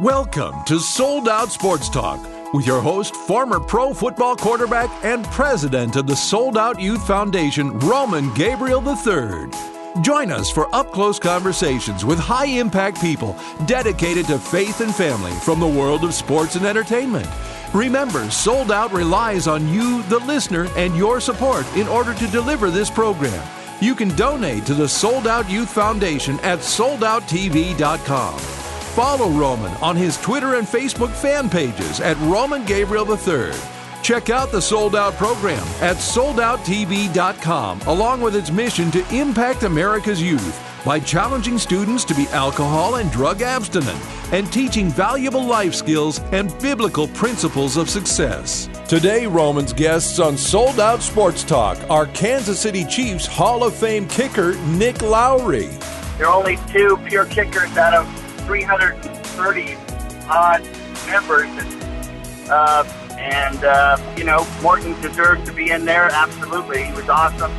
Welcome to Sold Out Sports Talk with your host, former pro football quarterback and president of the Sold Out Youth Foundation, Roman Gabriel III. Join us for up close conversations with high impact people dedicated to faith and family from the world of sports and entertainment. Remember, Sold Out relies on you, the listener, and your support in order to deliver this program. You can donate to the Sold Out Youth Foundation at soldouttv.com. Follow Roman on his Twitter and Facebook fan pages at Roman Gabriel III. Check out the Sold Out program at soldouttv.com, along with its mission to impact America's youth by challenging students to be alcohol and drug abstinent and teaching valuable life skills and biblical principles of success. Today, Romans guests on Sold Out Sports Talk are Kansas City Chiefs Hall of Fame kicker Nick Lowery. There are only two pure kickers out of 330 odd members. And, uh, and uh, you know, Morten deserves to be in there. Absolutely. He was awesome.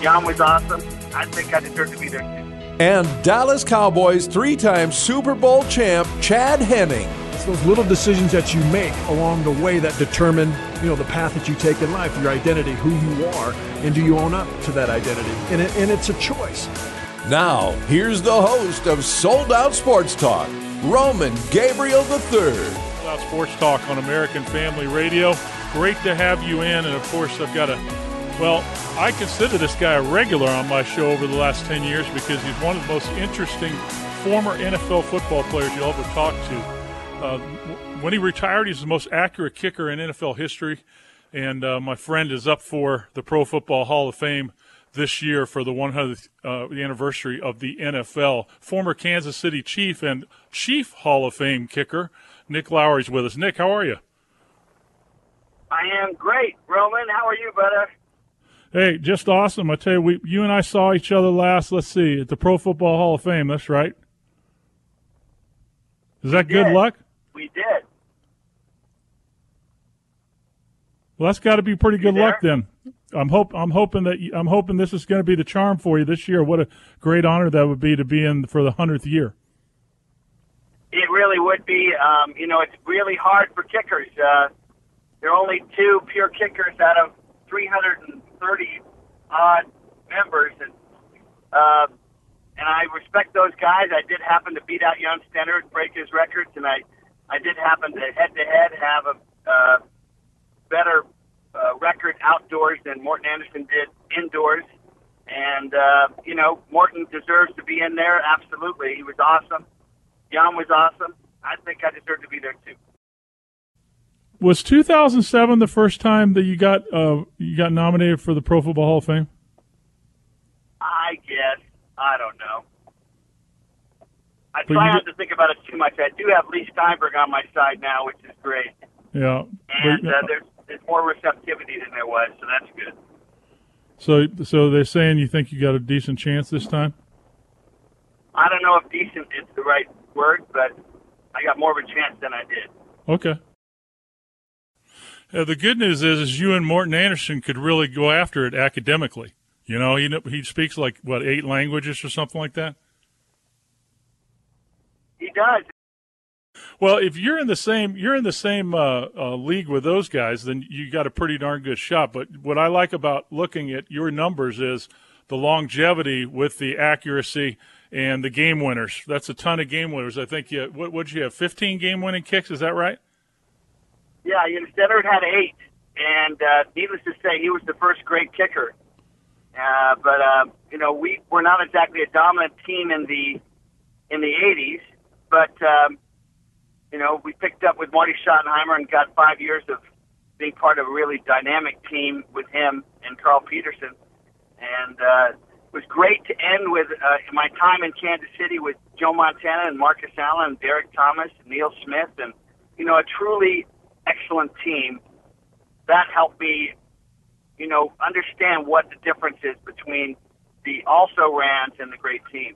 Jan was awesome. I think I deserve to be there too. And Dallas Cowboys three time Super Bowl champ Chad Henning. It's those little decisions that you make along the way that determine, you know, the path that you take in life, your identity, who you are, and do you own up to that identity? And, it, and it's a choice. Now, here's the host of Sold Out Sports Talk, Roman Gabriel III. Sold Out Sports Talk on American Family Radio. Great to have you in, and of course, I've got a well, I consider this guy a regular on my show over the last 10 years because he's one of the most interesting former NFL football players you'll ever talk to. Uh, when he retired, he's the most accurate kicker in NFL history. And uh, my friend is up for the Pro Football Hall of Fame this year for the 100th uh, anniversary of the NFL. Former Kansas City Chief and Chief Hall of Fame kicker Nick Lowery is with us. Nick, how are you? I am great, Roman. How are you, brother? Hey, just awesome! I tell you, we you and I saw each other last. Let's see, at the Pro Football Hall of Fame. That's right. Is that we good did. luck? We did. Well, that's got to be pretty good You luck then. I'm hope I'm hoping that you, I'm hoping this is going to be the charm for you this year. What a great honor that would be to be in for the hundredth year. It really would be. Um, you know, it's really hard for kickers. Uh, there are only two pure kickers out of 330 odd members, and uh, and I respect those guys. I did happen to beat out Jan Stenerud and break his records, and I I did happen to head to head have a uh, better uh, record outdoors than Morten Andersen did indoors. And uh, you know, Morten deserves to be in there. Absolutely, he was awesome. Jan was awesome. I think I deserve to be there too. Was 2007 the first time that you got uh, you got nominated for the Pro Football Hall of Fame? I guess. I don't know. I But try not to think about it too much. I do have Leigh Steinberg on my side now, which is great. Yeah. And But- uh, there's, there's more receptivity than there was, so that's good. so so they're saying you think you got a decent chance this time? I don't know if decent is the right word, but I got more of a chance than I did. Okay. Uh, the good news is, is you and Morten Andersen could really go after it academically. You know, he he speaks like what eight languages or something like that. He does. Well, if you're in the same you're in the same uh, uh, league with those guys, then you got a pretty darn good shot. But what I like about looking at your numbers is the longevity with the accuracy and the game winners. That's a ton of game winners. I think you what would you have 15 game winning kicks? Is that right? Yeah, you know, Stenerud had eight, and uh, needless to say, he was the first great kicker. Uh, but uh, you know, we were not exactly a dominant team in the in the '80s, but um, you know, we picked up with Marty Schottenheimer and got five years of being part of a really dynamic team with him and Carl Peterson, and uh, it was great to end with uh, my time in Kansas City with Joe Montana and Marcus Allen and Derrick Thomas and Neil Smith and you know a truly excellent team. That helped me, you know, understand what the difference is between the also rans and the great teams.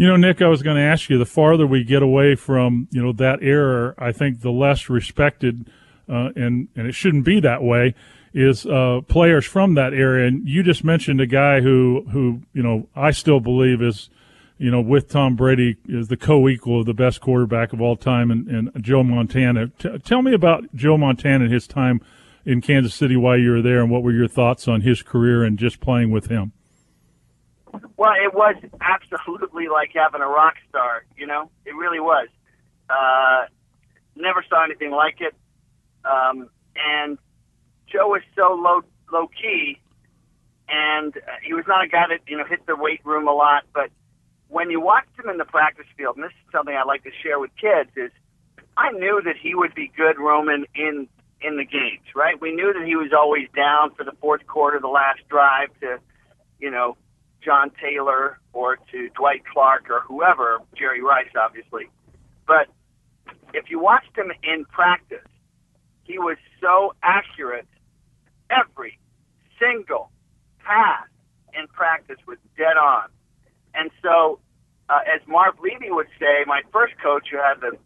You know, Nick, I was going to ask you. The farther we get away from you know that era, I think the less respected, uh, and and it shouldn't be that way. Is uh, players from that area, and you just mentioned a guy who who you know I still believe is you know, with Tom Brady is the co-equal of the best quarterback of all time, and, and Joe Montana. T- tell me about Joe Montana and his time in Kansas City while you were there, and what were your thoughts on his career and just playing with him? Well, it was absolutely like having a rock star. You know, it really was. Uh, never saw anything like it. Um, and Joe was so low low key, and uh, he was not a guy that you know hit the weight room a lot. But when you watched him in the practice field, and this is something I like to share with kids, is I knew that he would be good Roman in in the games. Right? We knew that he was always down for the fourth quarter, the last drive to, you know, John Taylor or to Dwight Clark or whoever, Jerry Rice, obviously. But if you watched him in practice, he was so accurate. Every single pass in practice was dead on. And so, uh, as Marv Levy would say, my first coach who had the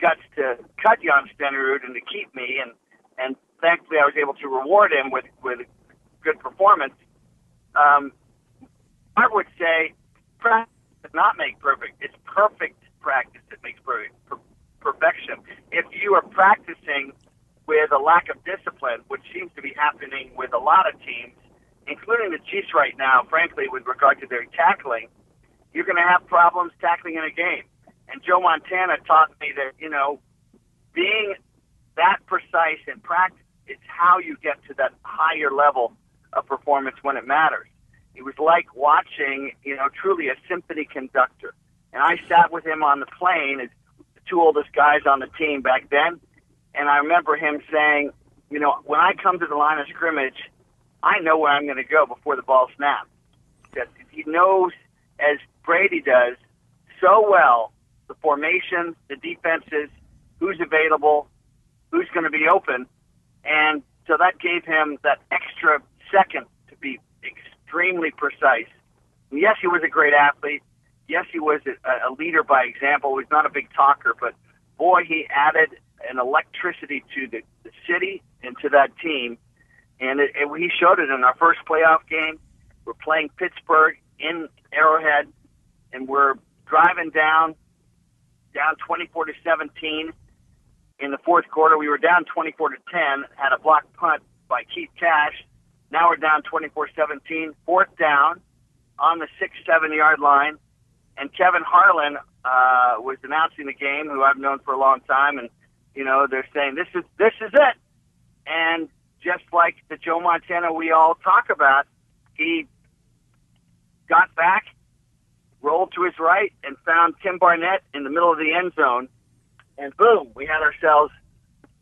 guts to cut Jan Stenerud and to keep me, and and thankfully I was able to reward him with with good performance. Um, I would say practice does not make perfect. It's perfect practice that makes perfect, per- perfection. If you are practicing with a lack of discipline, which seems to be happening with a lot of teams, including the Chiefs right now, frankly, with regard to their tackling, you're going to have problems tackling in a game. And Joe Montana taught me that, you know, being that precise in practice is how you get to that higher level of performance when it matters. It was like watching, you know, truly a symphony conductor. And I sat with him on the plane the two oldest guys on the team back then. And I remember him saying, you know, when I come to the line of scrimmage, I know where I'm going to go before the ball snaps. That he knows, as Brady does, so well the formations, the defenses, who's available, who's going to be open, and so that gave him that extra second to be extremely precise. Yes, he was a great athlete. Yes, he was a, a leader by example. He's not a big talker, but boy, he added an electricity to the, the city and to that team. And it, it, he showed it in our first playoff game. We're playing Pittsburgh in Arrowhead, and we're driving down, down 24 to 17. In the fourth quarter, we were down 24 to 10. Had a block punt by Keith Cash now we're down 24-17, fourth down on the six, seven yard line. And Kevin Harlan uh, was announcing the game, who I've known for a long time, and you know they're saying this is this is it. And just like the Joe Montana we all talk about, he got back, rolled to his right, and found Tim Barnett in the middle of the end zone. And boom, we had ourselves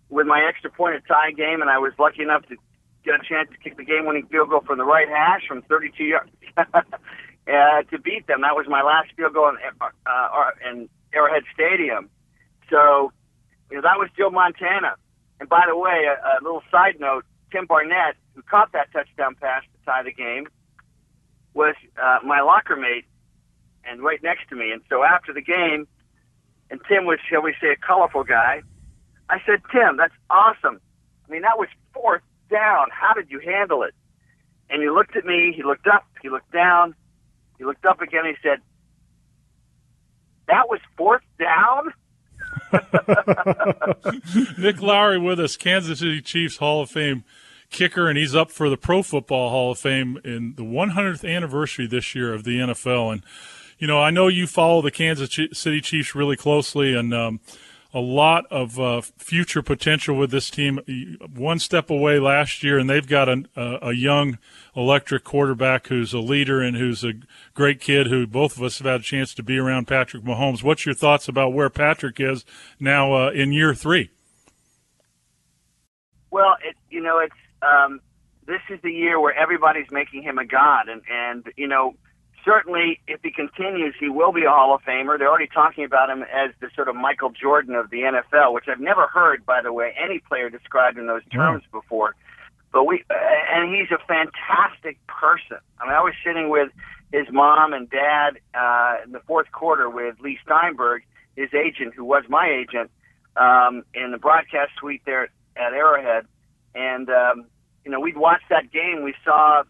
with my extra point a tie game, and I was lucky enough to get a chance to kick the game-winning field goal from the right hash from 32 yards uh, to beat them. That was my last field goal in, uh, in Arrowhead Stadium. So, you know, that was Joe Montana. And by the way, a, a little side note: Tim Barnett, who caught that touchdown pass to tie the game, was uh, my locker mate and right next to me. And so after the game, and Tim was, shall we say, a colorful guy. I said, Tim, that's awesome. I mean, that was fourth down. How did you handle it? And he looked at me. He looked up. He looked down. He looked up again. He said, "That was fourth down." Nick Lowery with us, Kansas City Chiefs Hall of Fame kicker, and he's up for the Pro Football Hall of Fame in the 100th anniversary this year of the NFL. And you know, I know you follow the Kansas City Chiefs really closely, and um, a lot of uh, future potential with this team. One step away last year, and they've got a, a young electric quarterback who's a leader and who's a great kid who both of us have had a chance to be around Patrick Mahomes. What's your thoughts about where Patrick is now uh, in year three? Well, it, you know, it's um, this is the year where everybody's making him a god, and and you know certainly, if he continues, he will be a Hall of Famer. They're already talking about him as the sort of Michael Jordan of the NFL, which I've never heard, by the way, any player described in those terms mm. before. But we, and he's a fantastic person. I mean, I was sitting with his mom and dad uh, in the fourth quarter with Leigh Steinberg, his agent, who was my agent, um, in the broadcast suite there at Arrowhead, and um, you know, we'd watched that game. We saw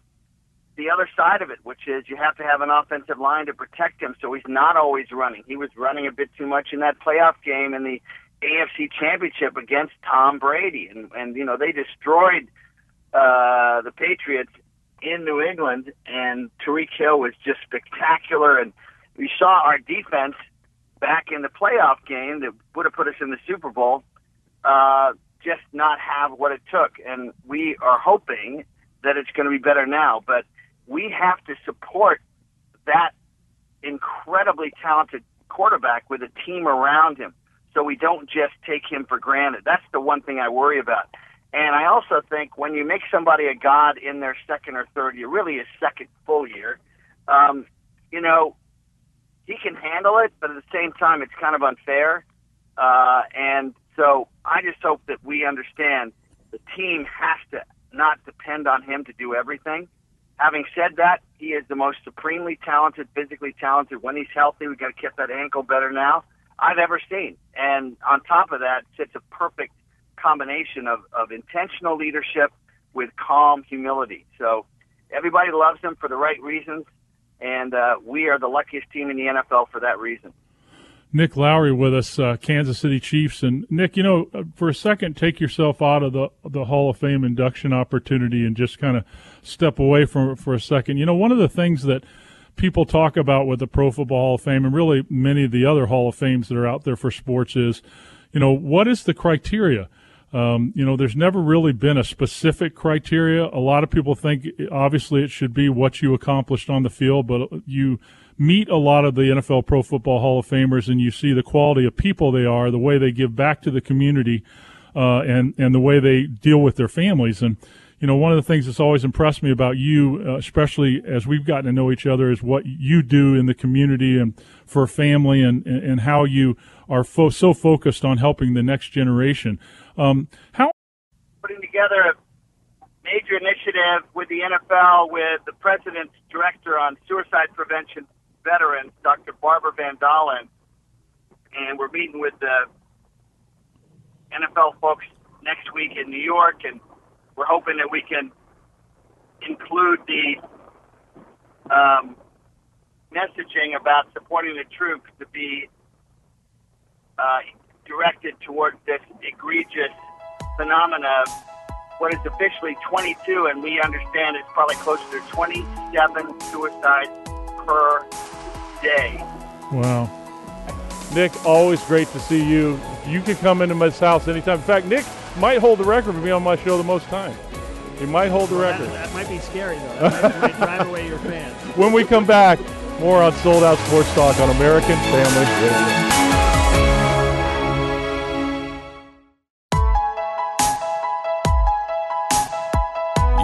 the other side of it, which is you have to have an offensive line to protect him, so he's not always running. He was running a bit too much in that playoff game in the AFC Championship against Tom Brady, and and you know they destroyed uh, the Patriots in New England, and Tyreek Hill was just spectacular, and we saw our defense back in the playoff game that would have put us in the Super Bowl. Uh, just not have what it took, and we are hoping that it's going to be better now. But we have to support that incredibly talented quarterback with a team around him so we don't just take him for granted. That's the one thing I worry about. And I also think when you make somebody a god in their second or third year, really a second full year, um, you know, he can handle it, but at the same time, it's kind of unfair. Uh, and so I just hope that we understand the team has to not depend on him to do everything. Having said that, he is the most supremely talented, physically talented. When he's healthy, we've got to keep that ankle better now. I've ever seen. And on top of that, it's a perfect combination of, of intentional leadership with calm humility. So everybody loves him for the right reasons, and uh, we are the luckiest team in the NFL for that reason. Nick Lowery with us, uh, Kansas City Chiefs, and Nick, you know, uh, for a second, take yourself out of the the Hall of Fame induction opportunity and just kind of step away from it for a second. You know, one of the things that people talk about with the Pro Football Hall of Fame and really many of the other Hall of Fames that are out there for sports is, you know, what is the criteria? Um, you know, there's never really been a specific criteria. A lot of people think obviously it should be what you accomplished on the field, but you meet a lot of the NFL Pro Football Hall of Famers and you see the quality of people they are, the way they give back to the community, uh, and and the way they deal with their families. And you know, one of the things that's always impressed me about you, uh, especially as we've gotten to know each other, is what you do in the community and for family, and and how you are fo- so focused on helping the next generation. Um, how putting together a major initiative with the NFL, with the president's director on suicide prevention veterans, Dr. Barbara Van Dalen, and we're meeting with the NFL folks next week in New York, and we're hoping that we can include the um, messaging about supporting the troops to be uh, directed towards this egregious phenomena of what is officially 22, and we understand it's probably closer to 27 suicides per day. Wow. Nick, always great to see you. You can come into my house anytime. In fact, Nick might hold the record for me on my show the most time. He might hold the well, record. That, that, might be scary, though. That might, might drive away your fans. When we come back, more on Sold Out Sports Talk on American Family Radio.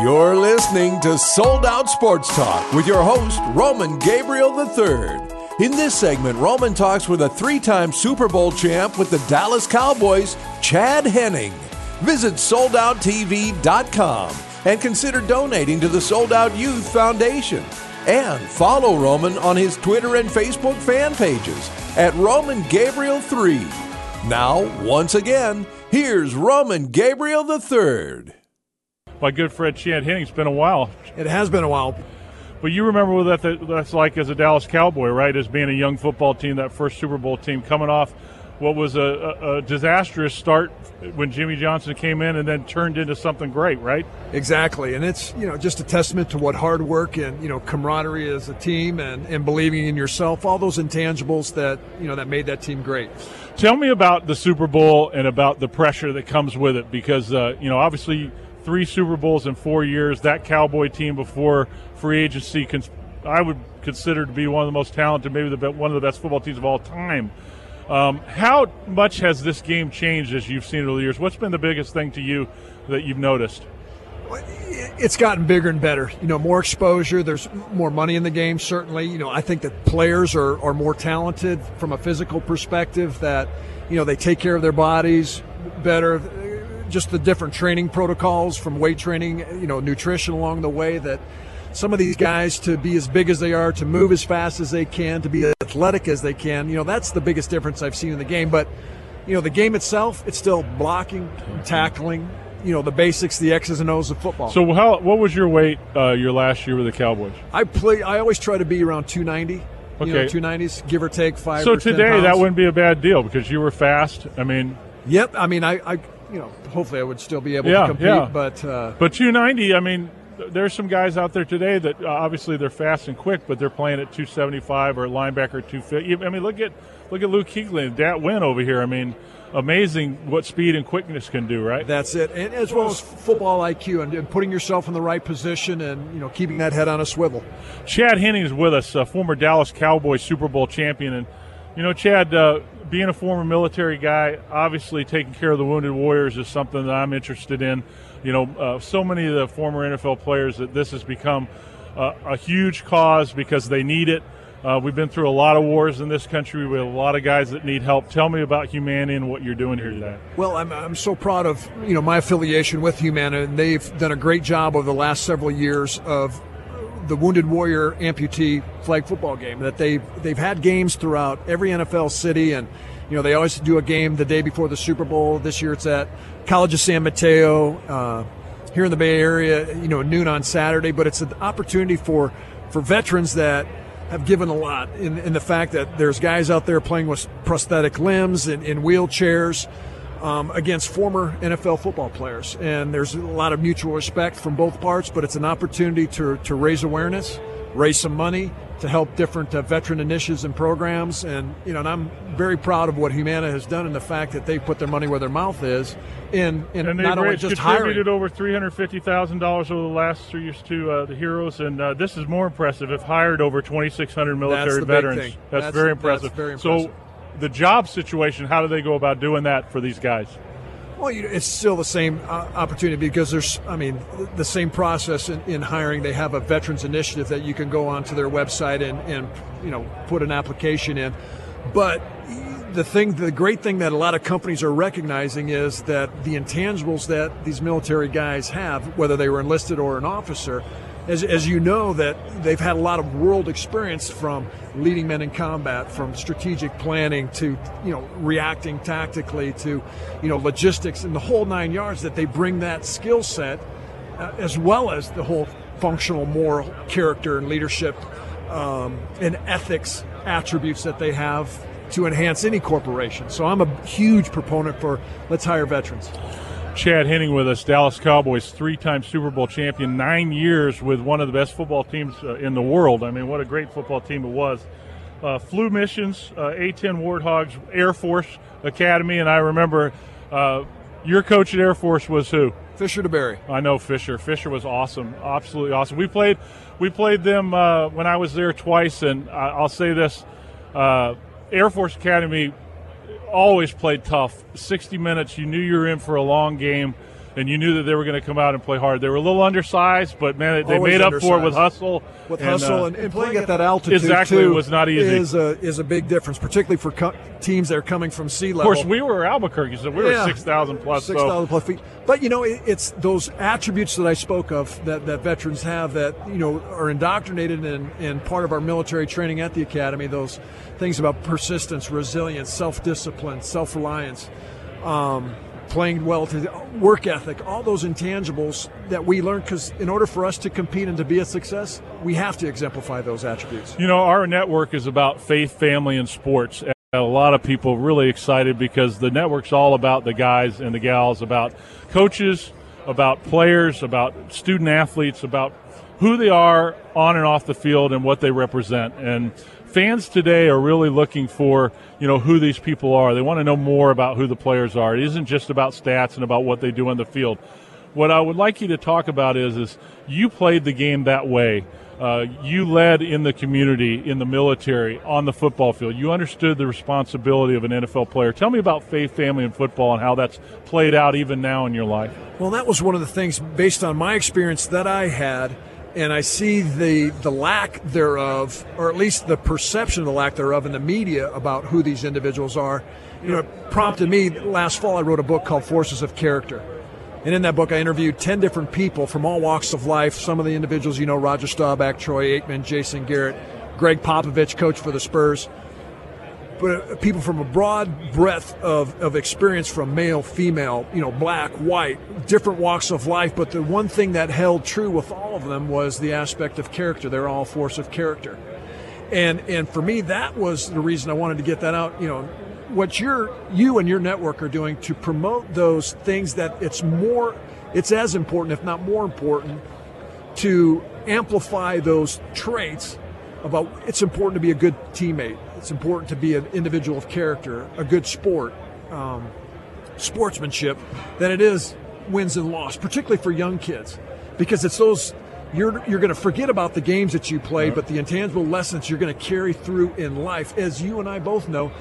You're listening to Sold Out Sports Talk with your host, Roman Gabriel III. In this segment, Roman talks with a three time Super Bowl champ with the Dallas Cowboys, Chad Henning. Visit soldouttv.com and consider donating to the Sold Out Youth Foundation. And follow Roman on his Twitter and Facebook fan pages at Roman Gabriel 3. Now, once again, here's Roman Gabriel III my good friend Chad Henning. It's been a while. It has been a while. But you remember what that that's like as a Dallas Cowboy, right? As being a young football team, that first Super Bowl team, coming off what was a, a, a, disastrous start when Jimmy Johnson came in and then turned into something great, right? Exactly. And it's, you know, just a testament to what hard work and, you know, camaraderie as a team and, and believing in yourself, all those intangibles that, you know, that made that team great. Tell me about the Super Bowl and about the pressure that comes with it because, uh, you know, obviously three Super Bowls in four years. That Cowboy team before free agency, I would consider to be one of the most talented, maybe the one of the best football teams of all time. Um, how much has this game changed as you've seen it over the years? What's been the biggest thing to you that you've noticed? It's gotten bigger and better. You know, more exposure. There's more money in the game. Certainly, you know, I think that players are, are more talented from a physical perspective. That you know they take care of their bodies better just the different training protocols from weight training, you know, nutrition along the way that some of these guys to be as big as they are, to move as fast as they can, to be as athletic as they can, you know, that's the biggest difference I've seen in the game. But, you know, the game itself, it's still blocking, tackling, you know the basics, the X's and O's of football. So how what was your weight uh, your last year with the Cowboys? I play. I always try to be around 290. Okay. You know, 290s, give or take five. So or 10 today that wouldn't be a bad deal because you were fast. I mean, Yep. I mean, I, I, you know, hopefully I would still be able Yeah, to compete, yeah. but uh, but 290. I mean, there's some guys out there today that uh, obviously they're fast and quick, but they're playing at 275 or linebacker 250. I mean, look at look at Luke Kuechly, that win over here. I mean, amazing what speed and quickness can do, right? that's it. And as well as football IQ and, and putting yourself in the right position and you know keeping that head on a swivel. Chad Hennings is with us, a former Dallas Cowboys Super Bowl champion, and you know, Chad, uh, being a former military guy, obviously taking care of the wounded warriors is something that I'm interested in. You know, uh, so many of the former NFL players that this has become uh, a huge cause because they need it. Uh, we've been through a lot of wars in this country. Have a lot of guys that need help. Tell me about Humana and what you're doing here today. Well, I'm, I'm so proud of you know my affiliation with Humana, and they've done a great job over the last several years of the Wounded Warrior amputee flag football game. That they they've had games throughout every NFL city, and you know they always do a game the day before the Super Bowl. This year it's at College of San Mateo uh, here in the Bay Area. You know noon on Saturday, but it's an opportunity for for veterans that have given a lot in, in the fact that there's guys out there playing with prosthetic limbs and in wheelchairs um, against former NFL football players. And there's a lot of mutual respect from both parts, but it's an opportunity to, to raise awareness, raise some money to help different uh, veteran initiatives and programs. And, you know, and I'm very proud of what Humana has done and the fact that they've put their money where their mouth is in, in And they've not only just hiring. contributed over three hundred fifty thousand dollars over the last three years to uh, the heroes, and uh, this is more impressive. Have hired over twenty six hundred military the big veterans. That's, That's- very that's impressive. So, impressive. The job situation. How do they go about doing that for these guys? Well, you, it's still the same uh, opportunity because there's, I mean, the same process in, in hiring. They have a veterans initiative that you can go onto their website and, and you know put an application in. But the thing, the great thing that a lot of companies are recognizing is that the intangibles that these military guys have, whether they were enlisted or an officer, as, as you know, that they've had a lot of world experience from leading men in combat, from strategic planning to you know reacting tactically to you know logistics and the whole nine yards. That they bring that skill set uh, as well as the whole functional moral character and leadership um, and ethics attributes that they have to enhance any corporation. So I'm a huge proponent for let's hire veterans. Chad Henning with us, Dallas Cowboys, three-time Super Bowl champion, nine years with one of the best football teams uh, in the world. I mean, what a great football team it was. Uh, flew missions, uh, A-10 Warthogs, Air Force Academy, and I remember uh, your coach at Air Force was who? Fisher DeBerry. I know Fisher. Fisher was awesome, absolutely awesome. We played, we played them uh, when I was there twice, and I, I'll say this: uh, Air Force Academy always played tough. Sixty minutes, you knew you were in for a long game, and you knew that they were going to come out and play hard. They were a little undersized, but man, they Always made up for it with hustle. with and, hustle uh, and, and playing at that altitude Exactly, too was not easy. Is a is a big difference, particularly for co- teams that are coming from sea level. of course, we were Albuquerque, so we were Yeah. six thousand plus. Six so plus feet. But you know, it, it's those attributes that I spoke of that, that veterans have that you know are indoctrinated in, in part of our military training at the academy. Those things about persistence, resilience, self-discipline, self-reliance, um, playing well, to work ethic, all those intangibles that we learn. Because in order for us to compete and to be a success, we have to exemplify those attributes. You know, our network is about faith, family, and sports. And a lot of people really excited because the network's all about the guys and the gals, about coaches, about players, about student athletes, about who they are on and off the field and what they represent. And fans today are really looking for, you know, who these people are. They want to know more about who the players are. It isn't just about stats and about what they do on the field. What I would like you to talk about is, is you played the game that way. Uh, you led in the community, in the military, on the football field. You understood the responsibility of an NFL player. Tell me about faith, family, and football and how that's played out even now in your life. Well, that was one of the things based on my experience that I had, and I see the the lack thereof, or at least the perception of the lack thereof in the media about who these individuals are. You know, it prompted me last fall. I wrote a book called Forces of Character. And in that book, I interviewed 10 different people from all walks of life. Some of the individuals, you know, Roger Staubach, Troy Aikman, Jason Garrett, Gregg Popovich, coach for the Spurs. But uh, people from a broad breadth of, of experience from male, female, you know, black, white, different walks of life. But the one thing that held true with all of them was the aspect of character. They're all force of character. And, and for me, that was the reason I wanted to get that out. You know, what you're, you and your network are doing to promote those things that it's more, it's as important, if not more important, to amplify those traits about it's important to be a good teammate. It's important to be an individual of character, a good sport, um, sportsmanship, than it is wins and loss, particularly for young kids, because it's those you're you're going to forget about the games that you play, but the intangible lessons you're going to carry through in life, as you and I both know.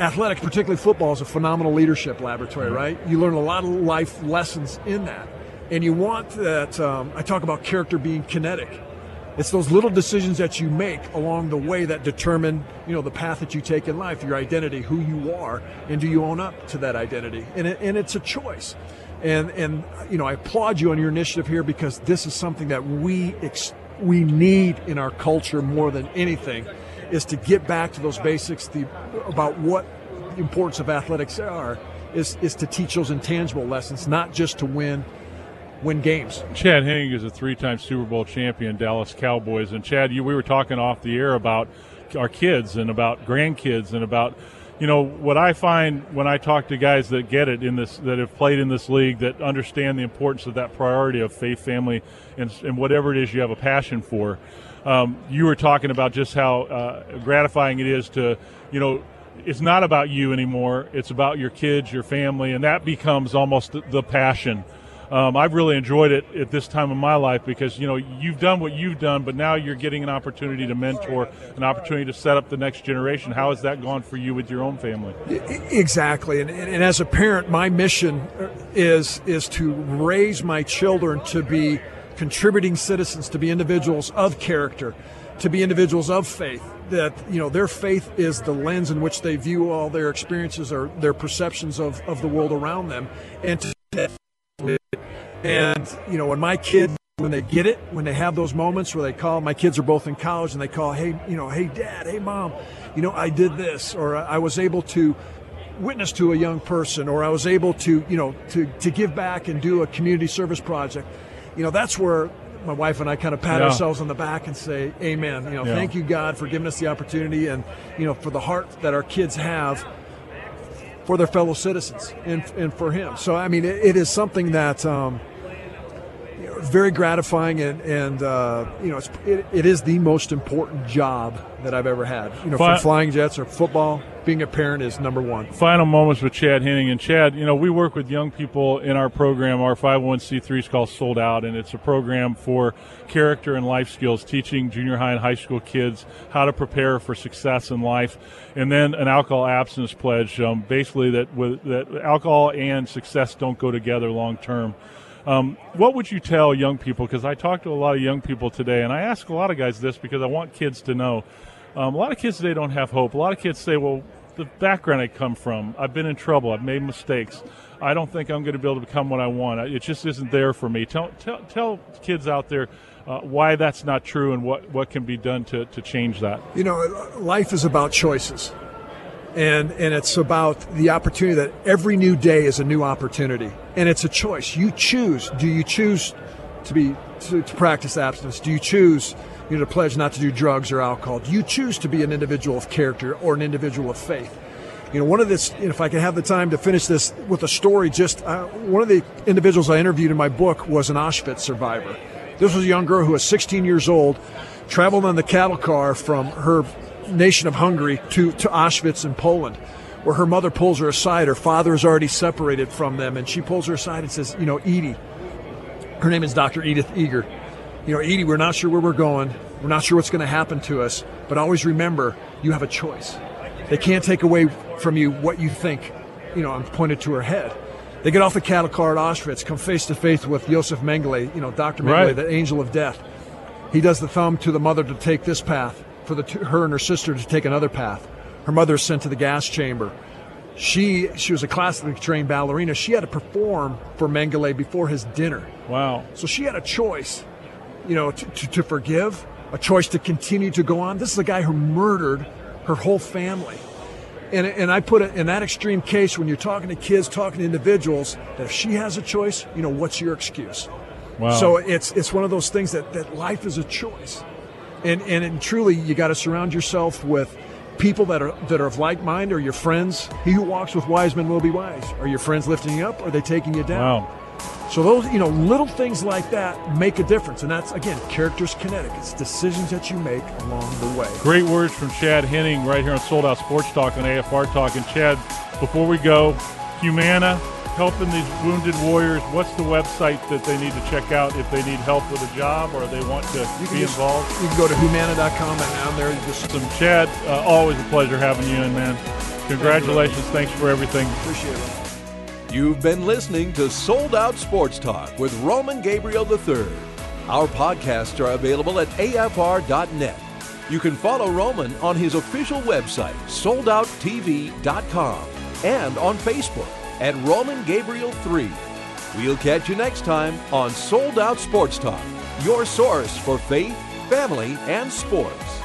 Athletics, particularly football, is a phenomenal leadership laboratory, right? You learn a lot of life lessons in that, and you want that. Um, I talk about character being kinetic it's those little decisions that you make along the way that determine, you know, the path that you take in life, your identity, who you are, and do you own up to that identity? And, it, and it's a choice. And, and, you know, I applaud you on your initiative here because this is something that we, ex- we need in our culture more than anything is to get back to those basics the, about what the importance of athletics are is, is to teach those intangible lessons, not just to win – win games. Chad Henning is a three-time Super Bowl champion, Dallas Cowboys, and Chad, you, we were talking off the air about our kids and about grandkids and about you know what I find when I talk to guys that get it in this that have played in this league that understand the importance of that priority of faith, family, and, and whatever it is you have a passion for. Um, you were talking about just how uh, gratifying it is to you know it's not about you anymore. It's about your kids, your family, and that becomes almost the passion um, I've really enjoyed it at this time of my life because you know you've done what you've done, but now you're getting an opportunity to mentor, an opportunity to set up the next generation. How has that gone for you with your own family? Exactly, and, and as a parent, my mission is is to raise my children to be contributing citizens, to be individuals of character, to be individuals of faith that you know their faith is the lens in which they view all their experiences or their perceptions of, of the world around them and to and, you know, when my kids, when they get it, when they have those moments where they call, my kids are both in college and they call, hey, you know, hey, dad, hey, mom, you know, I did this, or I was able to witness to a young person, or I was able to, you know, to, to give back and do a community service project. You know, that's where my wife and I kind of pat yeah. ourselves on the back and say, Amen. You know, yeah. thank you, God, for giving us the opportunity and, you know, for the heart that our kids have for their fellow citizens and, and for him. So, I mean, it, it is something that um, you know, very gratifying and, and uh, you know, it, it is the most important job that I've ever had. You know, from flying jets or football, being a parent is number one. Final moments with Chad Henning. And Chad, you know, we work with young people in our program. Our 501c3 is called Sold Out, and it's a program for character and life skills, teaching junior high and high school kids how to prepare for success in life. And then an alcohol abstinence pledge, um, basically that with, that alcohol and success don't go together long term. Um, what would you tell young people? Because I talk to a lot of young people today, and I ask a lot of guys this because I want kids to know um, a lot of kids today don't have hope. A lot of kids say, well, the background I come from, I've been in trouble, I've made mistakes. I don't think I'm going to be able to become what I want. It just isn't there for me. Tell, tell, tell kids out there uh, why that's not true and what, what can be done to, to change that. You know, life is about choices. And, and it's about the opportunity that every new day is a new opportunity. And it's a choice. You choose. Do you choose to be to, to practice abstinence? Do you choose you know, to pledge not to do drugs or alcohol. Do you choose to be an individual of character or an individual of faith? You know, one of this, if I can have the time to finish this with a story, just uh, one of the individuals I interviewed in my book was an Auschwitz survivor. This was a young girl who was 16 years old, traveled on the cattle car from her nation of Hungary to, to Auschwitz in Poland, where her mother pulls her aside. Her father is already separated from them, and she pulls her aside and says, You know, Edie, her name is Dr. Edith Eger you know, Edie, we're not sure where we're going. We're not sure what's going to happen to us. But always remember, you have a choice. They can't take away from you what you think. You know, I'm pointed to her head. They get off the cattle car at Auschwitz, come face to face with Josef Mengele, you know, Dr. Mengele, right. the angel of death. He does the thumb to the mother to take this path, for the her and her sister to take another path. Her mother is sent to the gas chamber. She she was a classically trained ballerina. She had to perform for Mengele before his dinner. Wow. So she had a choice you know, to, to, to forgive, a choice to continue to go on. This is a guy who murdered her whole family. And, and I put it in that extreme case when you're talking to kids, talking to individuals, that if she has a choice, you know, what's your excuse? Wow. So it's it's one of those things that, that life is a choice. And, and, and truly, you got to surround yourself with people that are that are of like mind, or your friends. He who walks with wise men will be wise. Are your friends lifting you up, or are they taking you down? Wow. So those, you know, little things like that make a difference, and that's again, character's kinetic. It's decisions that you make along the way. Great words from Chad Henning right here on Sold Out Sports Talk on AFR Talk. And Chad, before we go, Humana helping these wounded warriors. What's the website that they need to check out if they need help with a job or they want to be just- involved? You can go to humana.com and on there just Some Chad, uh, always a pleasure having you in, man. Congratulations. Thanks for everything. appreciate it. You've been listening to Sold Out Sports Talk with Roman Gabriel III. Our podcasts are available at afr.net. You can follow Roman on his official website, soldouttv.com, and on Facebook at Roman Gabriel 3. We'll catch you next time on Sold Out Sports Talk, your source for faith, family, and sports.